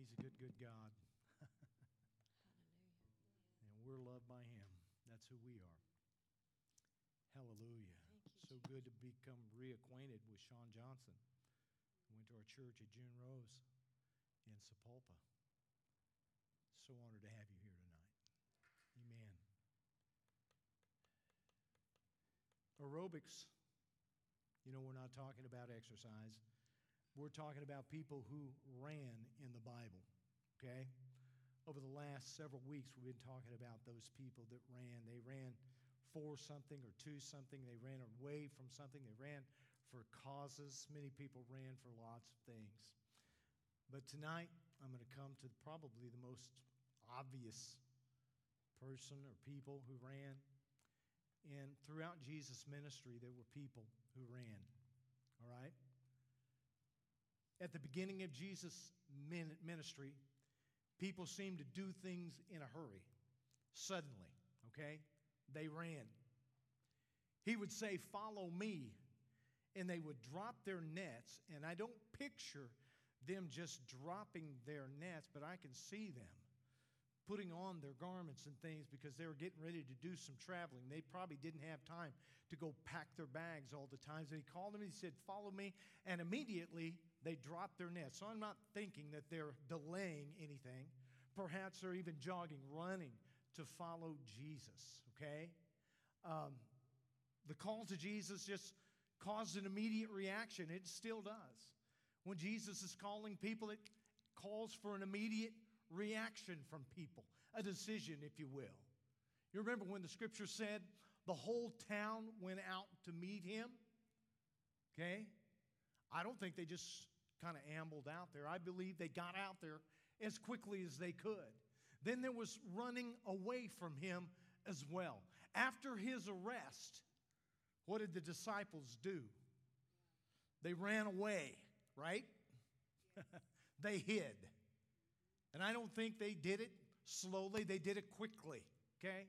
He's a good, good God. and we're loved by Him. That's who we are. Hallelujah. so good to become reacquainted with Sean Johnson. Went to our church at June Rose in Sapulpa. So honored to have you here tonight. Amen. Aerobics, you know, we're not talking about exercise. We're talking about people who ran in the Bible, okay? Over the last several weeks, we've been talking about those people that ran. They ran for something or to something. They ran away from something. They ran for causes. Many people ran for lots of things. But tonight, I'm going to come to probably the most obvious person or people who ran. And throughout Jesus' ministry, there were people who ran. All right? At the beginning of Jesus' ministry, people seemed to do things in a hurry, suddenly, okay? they ran. He would say, Follow me. And they would drop their nets. And I don't picture them just dropping their nets, but I can see them putting on their garments and things because they were getting ready to do some traveling. They probably didn't have time to go pack their bags all the time. So he called them and he said, Follow me. And immediately they drop their nets. So I'm not thinking that they're delaying anything. Perhaps they're even jogging, running to follow Jesus, okay? Um, the call to Jesus just caused an immediate reaction. It still does. When Jesus is calling people, it calls for an immediate reaction from people, a decision, if you will. You remember when the scripture said the whole town went out to meet him? Okay? I don't think they just kind of ambled out there. I believe they got out there as quickly as they could. Then there was running away from him as well. After his arrest, what did the disciples do? They ran away, right? they hid. And I don't think they did it slowly, they did it quickly, okay?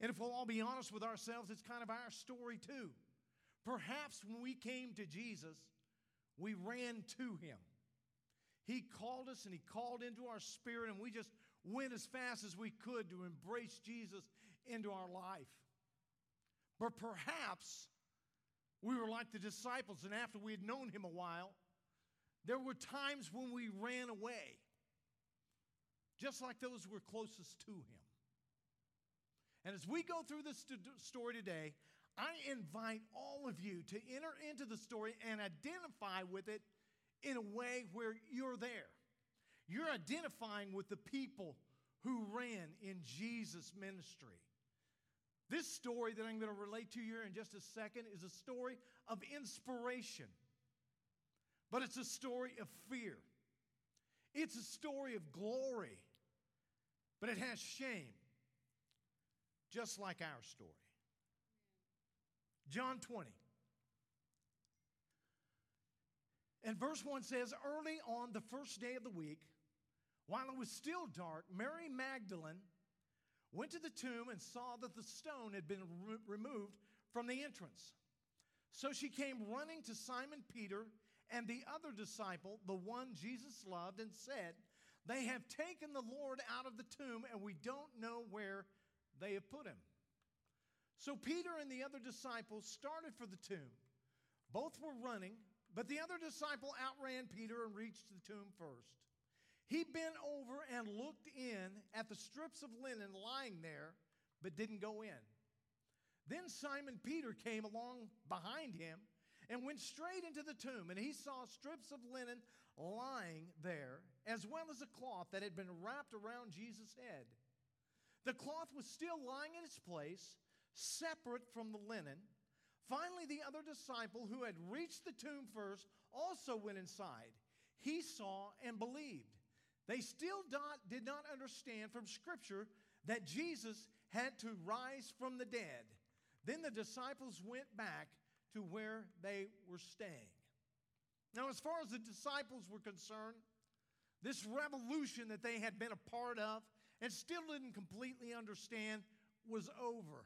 And if we'll all be honest with ourselves, it's kind of our story too. Perhaps when we came to Jesus, we ran to him. He called us and He called into our spirit, and we just went as fast as we could to embrace Jesus into our life. But perhaps we were like the disciples, and after we had known Him a while, there were times when we ran away, just like those who were closest to Him. And as we go through this story today, I invite all of you to enter into the story and identify with it in a way where you're there. You're identifying with the people who ran in Jesus' ministry. This story that I'm going to relate to you in just a second is a story of inspiration, but it's a story of fear. It's a story of glory, but it has shame, just like our story. John 20. And verse 1 says, Early on the first day of the week, while it was still dark, Mary Magdalene went to the tomb and saw that the stone had been re- removed from the entrance. So she came running to Simon Peter and the other disciple, the one Jesus loved, and said, They have taken the Lord out of the tomb, and we don't know where they have put him. So Peter and the other disciples started for the tomb. Both were running but the other disciple outran Peter and reached the tomb first. He bent over and looked in at the strips of linen lying there, but didn't go in. Then Simon Peter came along behind him and went straight into the tomb, and he saw strips of linen lying there, as well as a cloth that had been wrapped around Jesus' head. The cloth was still lying in its place, separate from the linen. Finally, the other disciple who had reached the tomb first also went inside. He saw and believed. They still not, did not understand from Scripture that Jesus had to rise from the dead. Then the disciples went back to where they were staying. Now, as far as the disciples were concerned, this revolution that they had been a part of and still didn't completely understand was over.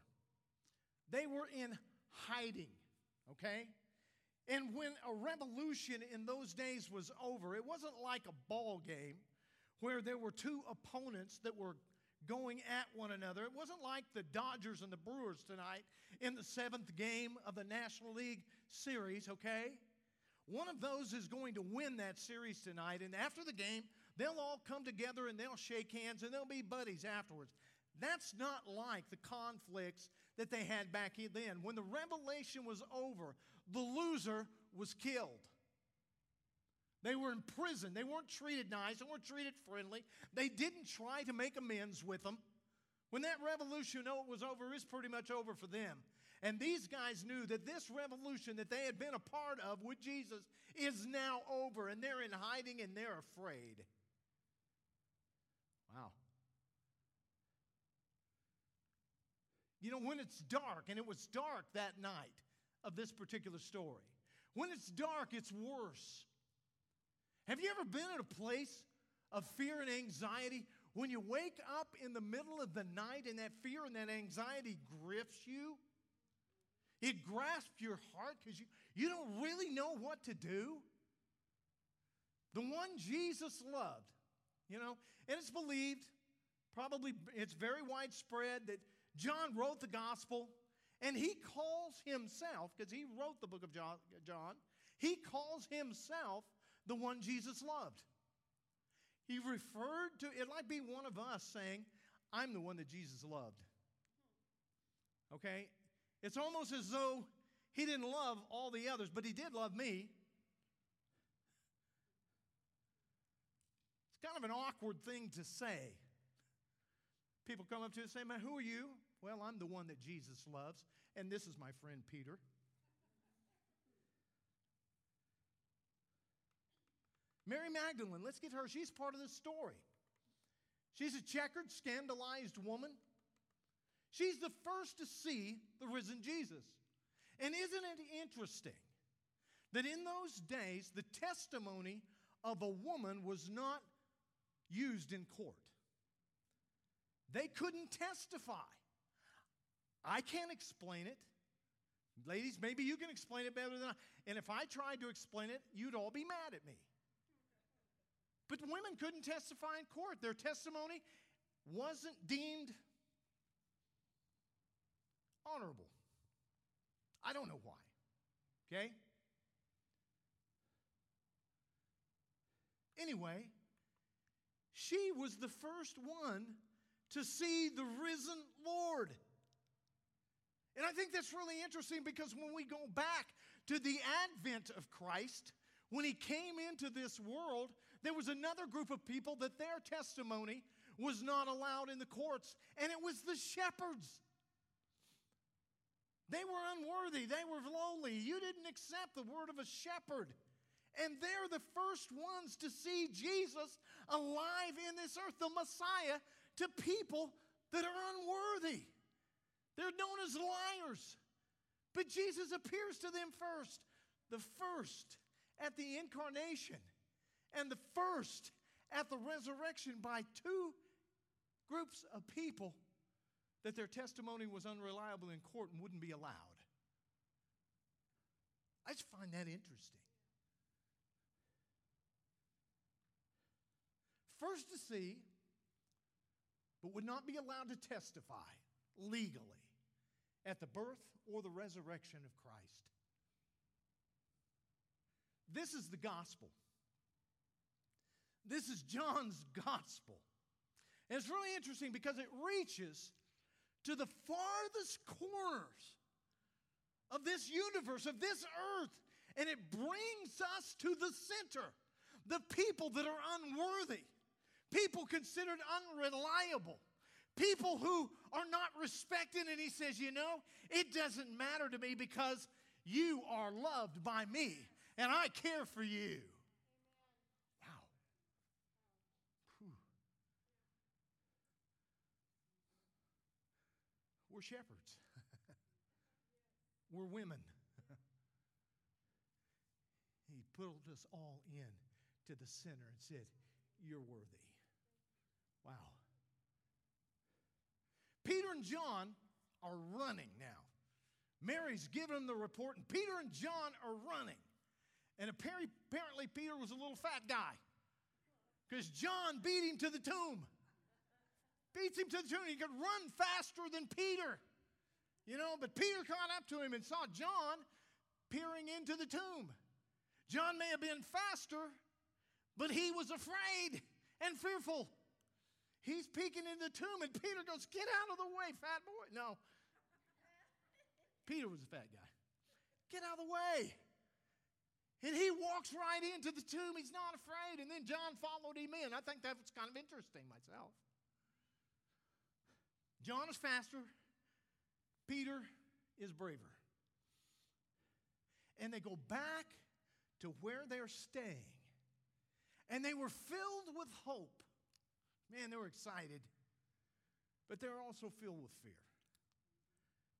They were in hiding, okay? And when a revolution in those days was over, it wasn't like a ball game where there were two opponents that were going at one another. It wasn't like the Dodgers and the Brewers tonight in the seventh game of the National League Series, okay? One of those is going to win that series tonight, and after the game, they'll all come together and they'll shake hands and they'll be buddies afterwards. That's not like the conflicts that they had back then. When the revelation was over, the loser was killed. They were in prison. They weren't treated nice. They weren't treated friendly. They didn't try to make amends with them. When that revolution oh, it was over, it's pretty much over for them. And these guys knew that this revolution that they had been a part of with Jesus is now over, and they're in hiding and they're afraid. Wow. You know, when it's dark, and it was dark that night of this particular story, when it's dark, it's worse. Have you ever been in a place of fear and anxiety when you wake up in the middle of the night and that fear and that anxiety grips you? It grasps your heart because you, you don't really know what to do. The one Jesus loved, you know, and it's believed, probably it's very widespread that John wrote the gospel and he calls himself, because he wrote the book of John, he calls himself the one Jesus loved. He referred to it might be one of us saying, I'm the one that Jesus loved. Okay? It's almost as though he didn't love all the others, but he did love me. It's kind of an awkward thing to say. People come up to you and say, Man, who are you? Well, I'm the one that Jesus loves, and this is my friend Peter. Mary Magdalene, let's get her. She's part of this story. She's a checkered, scandalized woman. She's the first to see the risen Jesus. And isn't it interesting that in those days, the testimony of a woman was not used in court? They couldn't testify. I can't explain it. Ladies, maybe you can explain it better than I. And if I tried to explain it, you'd all be mad at me. But women couldn't testify in court. Their testimony wasn't deemed honorable. I don't know why. Okay? Anyway, she was the first one to see the risen Lord. And I think that's really interesting because when we go back to the advent of Christ, when he came into this world, there was another group of people that their testimony was not allowed in the courts, and it was the shepherds. They were unworthy, they were lowly. You didn't accept the word of a shepherd. And they're the first ones to see Jesus alive in this earth, the Messiah, to people that are unworthy. They're known as liars. But Jesus appears to them first, the first at the incarnation, and the first at the resurrection by two groups of people that their testimony was unreliable in court and wouldn't be allowed. I just find that interesting. First to see, but would not be allowed to testify legally at the birth or the resurrection of Christ. This is the gospel. This is John's gospel. And it's really interesting because it reaches to the farthest corners of this universe, of this earth, and it brings us to the center. The people that are unworthy, people considered unreliable, people who are not respected. And he says, You know, it doesn't matter to me because you are loved by me and I care for you. Wow. We're shepherds, we're women. he pulled us all in to the center and said, You're worthy. Wow. Peter and John are running now. Mary's given them the report, and Peter and John are running. And apparently, Peter was a little fat guy because John beat him to the tomb. Beats him to the tomb. He could run faster than Peter. You know, but Peter caught up to him and saw John peering into the tomb. John may have been faster, but he was afraid and fearful. He's peeking in the tomb, and Peter goes, Get out of the way, fat boy. No. Peter was a fat guy. Get out of the way. And he walks right into the tomb. He's not afraid. And then John followed him in. I think that was kind of interesting myself. John is faster, Peter is braver. And they go back to where they're staying. And they were filled with hope. Man, they were excited, but they're also filled with fear.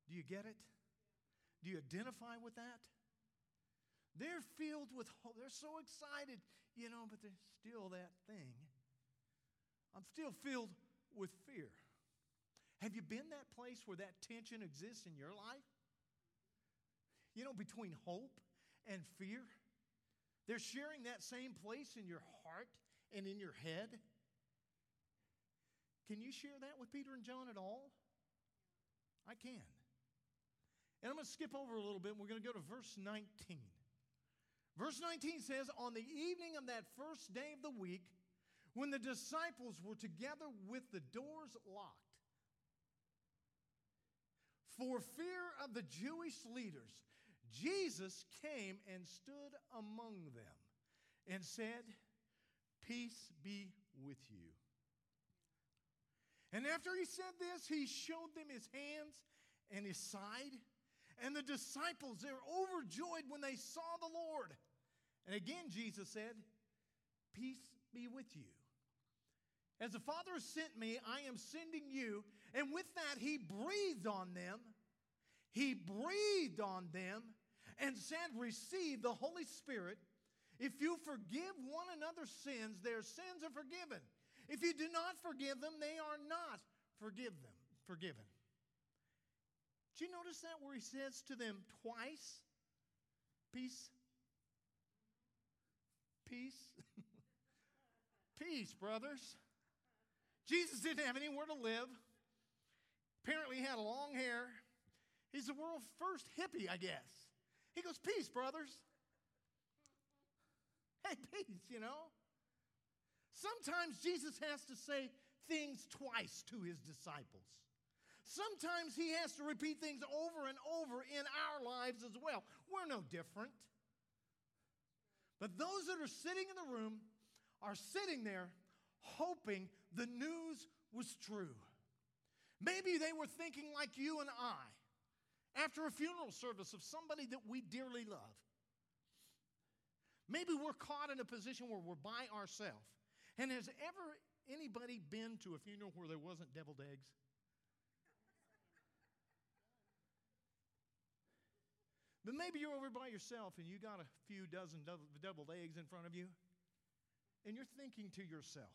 Do you get it? Do you identify with that? They're filled with hope. They're so excited, you know, but there's still that thing. I'm still filled with fear. Have you been that place where that tension exists in your life? You know, between hope and fear? They're sharing that same place in your heart and in your head. Can you share that with Peter and John at all? I can. And I'm going to skip over a little bit. And we're going to go to verse 19. Verse 19 says, On the evening of that first day of the week, when the disciples were together with the doors locked, for fear of the Jewish leaders, Jesus came and stood among them and said, Peace be with you. And after he said this, he showed them his hands and his side. And the disciples, they're overjoyed when they saw the Lord. And again, Jesus said, Peace be with you. As the Father has sent me, I am sending you. And with that, he breathed on them. He breathed on them and said, Receive the Holy Spirit. If you forgive one another's sins, their sins are forgiven. If you do not forgive them, they are not forgive them, forgiven. Do you notice that where he says to them twice, peace? Peace? peace, brothers. Jesus didn't have anywhere to live. Apparently, he had long hair. He's the world's first hippie, I guess. He goes, Peace, brothers. Hey, peace, you know. Sometimes Jesus has to say things twice to his disciples. Sometimes he has to repeat things over and over in our lives as well. We're no different. But those that are sitting in the room are sitting there hoping the news was true. Maybe they were thinking like you and I after a funeral service of somebody that we dearly love. Maybe we're caught in a position where we're by ourselves and has ever anybody been to a funeral where there wasn't deviled eggs? But maybe you're over by yourself and you got a few dozen deviled eggs in front of you, and you're thinking to yourself,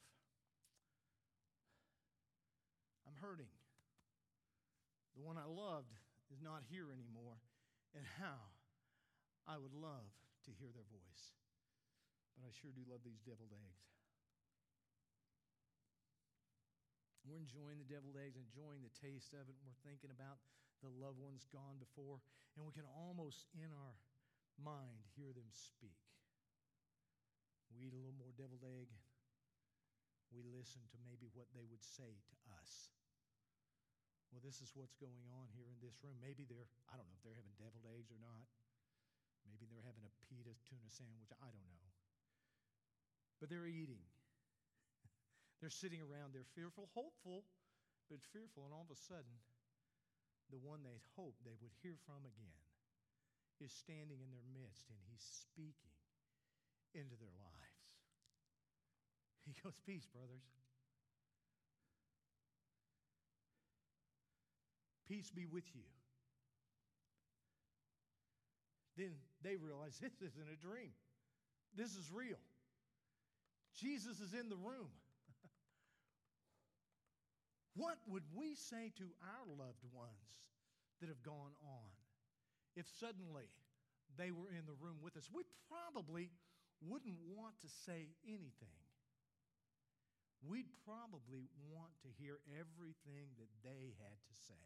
I'm hurting. The one I loved is not here anymore, and how I would love to hear their voice. But I sure do love these deviled eggs. We're enjoying the deviled eggs, enjoying the taste of it. We're thinking about the loved ones gone before. And we can almost, in our mind, hear them speak. We eat a little more deviled egg. We listen to maybe what they would say to us. Well, this is what's going on here in this room. Maybe they're, I don't know if they're having deviled eggs or not. Maybe they're having a pita tuna sandwich. I don't know. But they're eating. They're sitting around, they're fearful, hopeful, but fearful, and all of a sudden, the one they hoped they would hear from again is standing in their midst and he's speaking into their lives. He goes, Peace, brothers. Peace be with you. Then they realize this isn't a dream, this is real. Jesus is in the room. What would we say to our loved ones that have gone on? if suddenly they were in the room with us, we probably wouldn't want to say anything. We'd probably want to hear everything that they had to say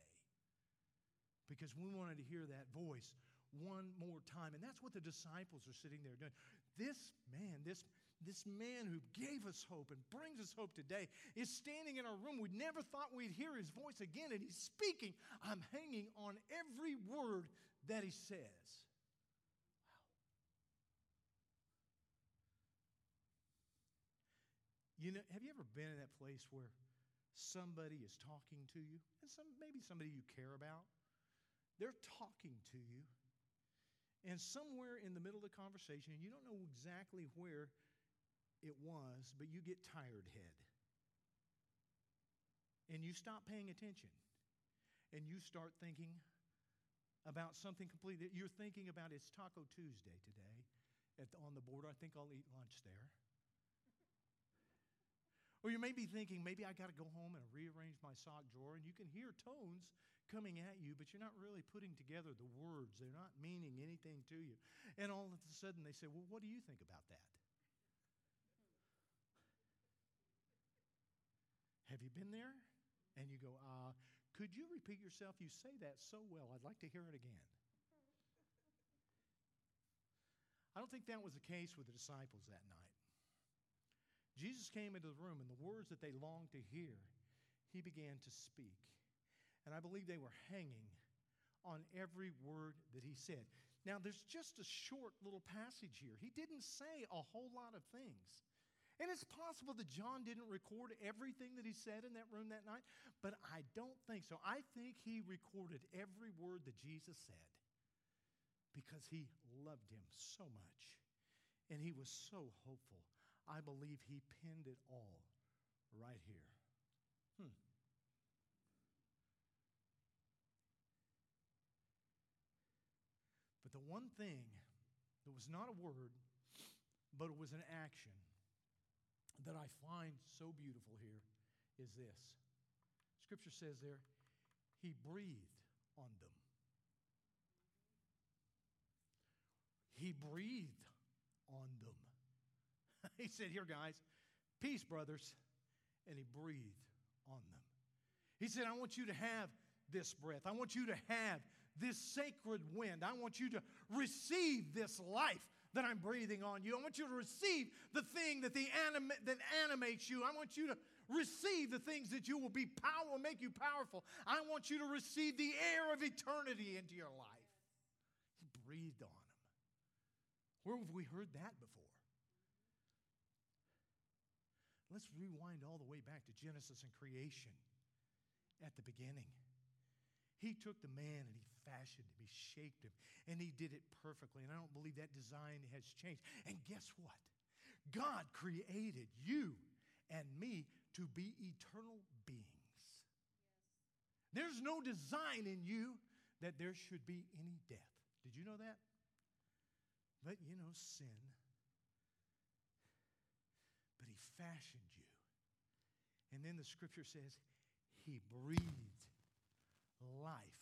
because we wanted to hear that voice one more time. And that's what the disciples are sitting there doing. This man, this, this man who gave us hope and brings us hope today is standing in our room. We never thought we'd hear his voice again, and he's speaking. I'm hanging on every word that he says. Wow. You know, have you ever been in that place where somebody is talking to you, and some maybe somebody you care about? They're talking to you, and somewhere in the middle of the conversation, you don't know exactly where it was, but you get tired head. And you stop paying attention. And you start thinking about something completely. You're thinking about it's Taco Tuesday today the, on the board. I think I'll eat lunch there. Or you may be thinking, maybe I got to go home and rearrange my sock drawer, and you can hear tones coming at you, but you're not really putting together the words. They're not meaning anything to you. And all of a sudden they say, Well, what do you think about that? Have you been there? And you go, uh, could you repeat yourself? You say that so well. I'd like to hear it again. I don't think that was the case with the disciples that night. Jesus came into the room, and the words that they longed to hear, he began to speak. And I believe they were hanging on every word that he said. Now, there's just a short little passage here. He didn't say a whole lot of things. And it's possible that John didn't record everything that he said in that room that night, but I don't think so. I think he recorded every word that Jesus said because he loved him so much and he was so hopeful. I believe he pinned it all right here. Hmm. But the one thing that was not a word, but it was an action that I find so beautiful here is this Scripture says there, He breathed on them. He breathed on them. he said, Here, guys, peace, brothers. And he breathed on them. He said, I want you to have this breath. I want you to have this sacred wind. I want you to receive this life that I'm breathing on you. I want you to receive the thing that, the anima- that animates you. I want you to receive the things that you will be power, make you powerful. I want you to receive the air of eternity into your life. He breathed on them. Where have we heard that before? Let's rewind all the way back to Genesis and creation at the beginning. He took the man and he fashioned him, he shaped him, and he did it perfectly. And I don't believe that design has changed. And guess what? God created you and me to be eternal beings. There's no design in you that there should be any death. Did you know that? But you know, sin. But he fashioned you. And then the scripture says, he breathed life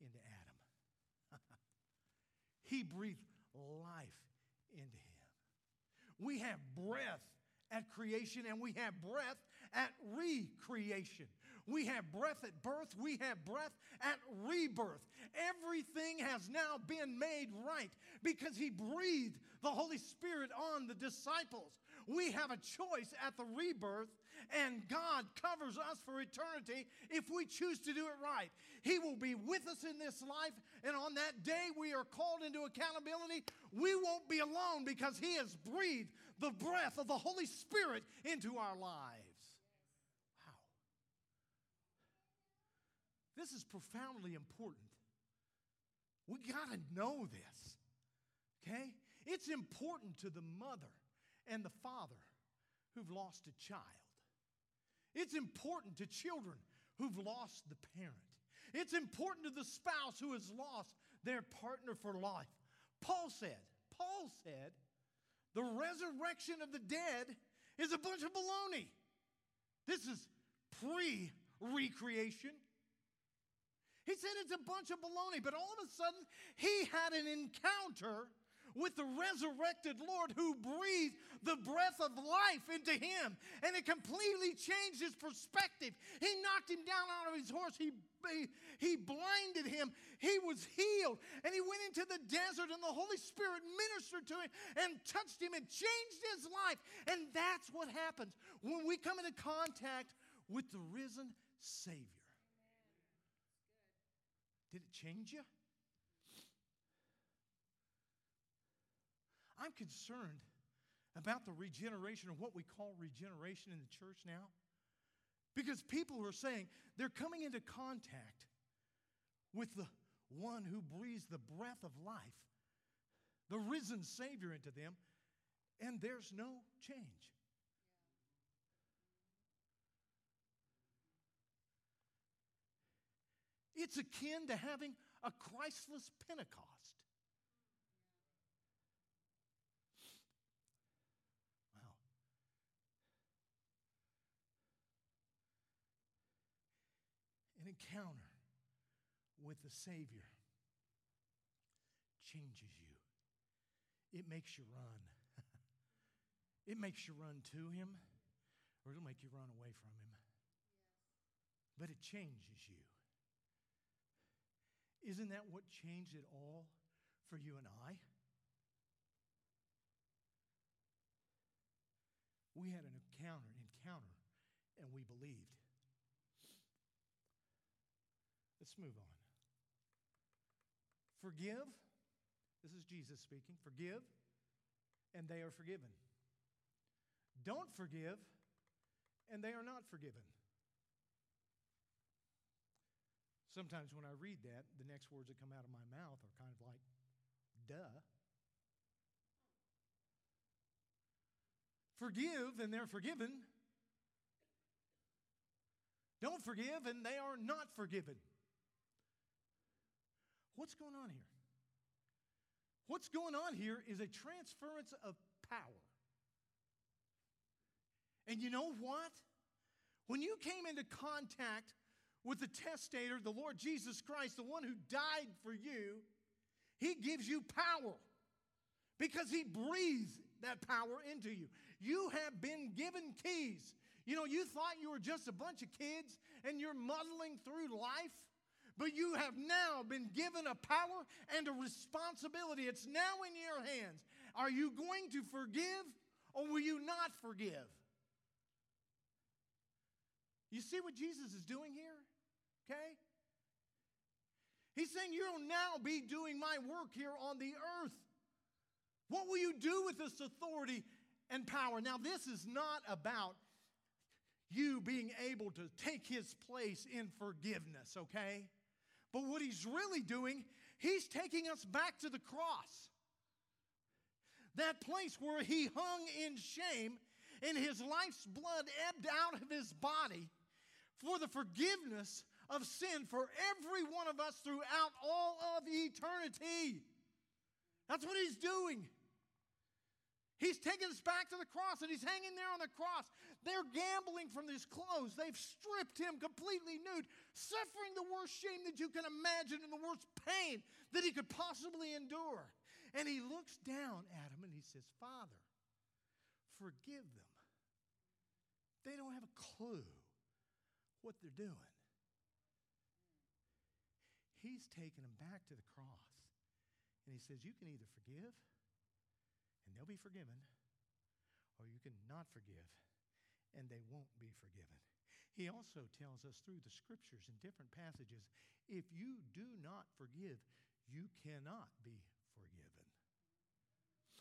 into Adam. he breathed life into him. We have breath at creation and we have breath at recreation. We have breath at birth, we have breath at rebirth. Everything has now been made right because He breathed the Holy Spirit on the disciples. We have a choice at the rebirth, and God covers us for eternity if we choose to do it right. He will be with us in this life, and on that day we are called into accountability. We won't be alone because He has breathed the breath of the Holy Spirit into our lives. Wow. This is profoundly important. We got to know this, okay? It's important to the mother and the father who've lost a child. It's important to children who've lost the parent. It's important to the spouse who has lost their partner for life. Paul said, Paul said, the resurrection of the dead is a bunch of baloney. This is pre recreation. He said it's a bunch of baloney, but all of a sudden he had an encounter with the resurrected Lord who breathed the breath of life into him. And it completely changed his perspective. He knocked him down out of his horse. He, he, he blinded him. He was healed. And he went into the desert, and the Holy Spirit ministered to him and touched him and changed his life. And that's what happens when we come into contact with the risen Savior. Did it change you? I'm concerned about the regeneration, or what we call regeneration in the church now. Because people are saying they're coming into contact with the one who breathes the breath of life, the risen Savior into them, and there's no change. It's akin to having a Christless Pentecost. Wow. An encounter with the Savior changes you, it makes you run. it makes you run to Him, or it'll make you run away from Him. But it changes you. Isn't that what changed it all for you and I? We had an encounter, encounter, and we believed. Let's move on. Forgive. This is Jesus speaking. Forgive, and they are forgiven. Don't forgive, and they are not forgiven. Sometimes when I read that, the next words that come out of my mouth are kind of like, duh. Forgive, and they're forgiven. Don't forgive, and they are not forgiven. What's going on here? What's going on here is a transference of power. And you know what? When you came into contact with the testator, the Lord Jesus Christ, the one who died for you, he gives you power because he breathes that power into you. You have been given keys. You know, you thought you were just a bunch of kids and you're muddling through life, but you have now been given a power and a responsibility. It's now in your hands. Are you going to forgive or will you not forgive? You see what Jesus is doing here? Okay? He's saying, You'll now be doing my work here on the earth. What will you do with this authority and power? Now, this is not about you being able to take his place in forgiveness, okay? But what he's really doing, he's taking us back to the cross. That place where he hung in shame and his life's blood ebbed out of his body for the forgiveness of sin for every one of us throughout all of eternity. That's what he's doing. He's taking us back to the cross and he's hanging there on the cross. They're gambling from his clothes. They've stripped him completely nude, suffering the worst shame that you can imagine and the worst pain that he could possibly endure. And he looks down at him and he says, Father, forgive them. They don't have a clue what they're doing. He's taken them back to the cross. And he says, You can either forgive, and they'll be forgiven, or you can not forgive, and they won't be forgiven. He also tells us through the scriptures in different passages if you do not forgive, you cannot be forgiven.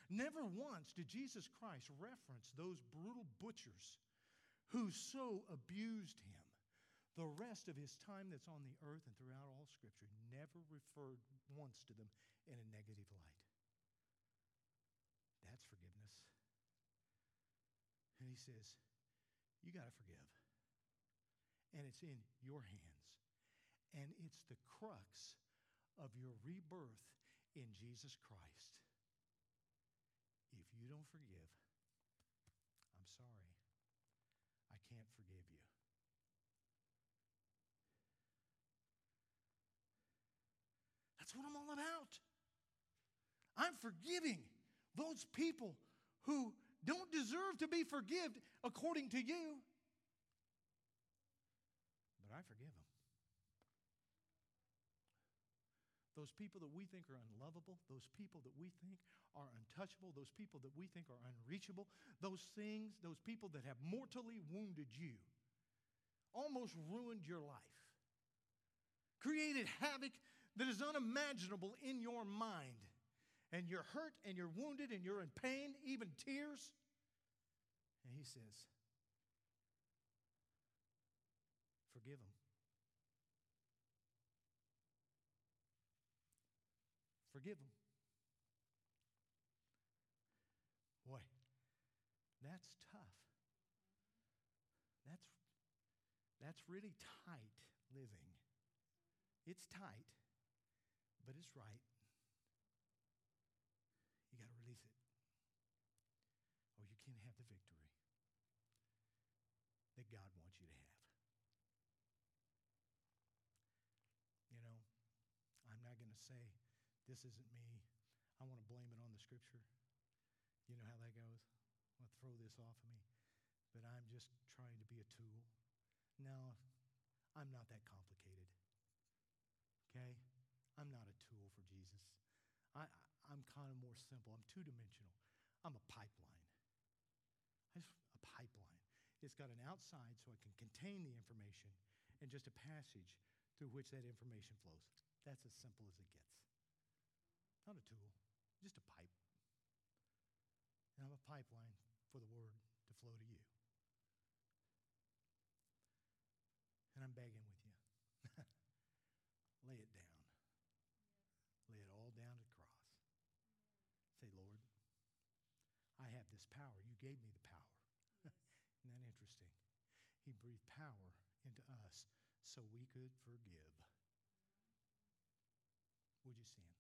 Never once did Jesus Christ reference those brutal butchers who so abused him the rest of his time that's on the earth and throughout all Scripture never referred once to them in a negative light. That's forgiveness. And he says, You got to forgive. And it's in your hands. And it's the crux of your rebirth in Jesus Christ. If you don't forgive, I'm sorry. I can't forgive you. That's what I'm all about. I'm forgiving those people who don't deserve to be forgiven according to you. But I forgive them. Those people that we think are unlovable, those people that we think are untouchable, those people that we think are unreachable, those things, those people that have mortally wounded you, almost ruined your life, created havoc that is unimaginable in your mind and you're hurt and you're wounded and you're in pain, even tears. And he says, Forgive them. Forgive them. Boy, that's tough. That's, that's really tight living. It's tight, but it's right. can have the victory that God wants you to have. You know, I'm not going to say, this isn't me. I want to blame it on the scripture. You know how that goes? I'll throw this off of me. But I'm just trying to be a tool. No, I'm not that complicated. Okay? I'm not a tool for Jesus. I, I'm kind of more simple. I'm two dimensional. I'm a pipeline. It's a pipeline. It's got an outside so it can contain the information and just a passage through which that information flows. That's as simple as it gets. Not a tool, just a pipe. And I'm a pipeline for the word to flow to you. And I'm begging with you. Lay it down. Lay it all down at the cross. Say, Lord, I have this power. You gave me the power. Isn't that interesting? He breathed power into us so we could forgive would you stand?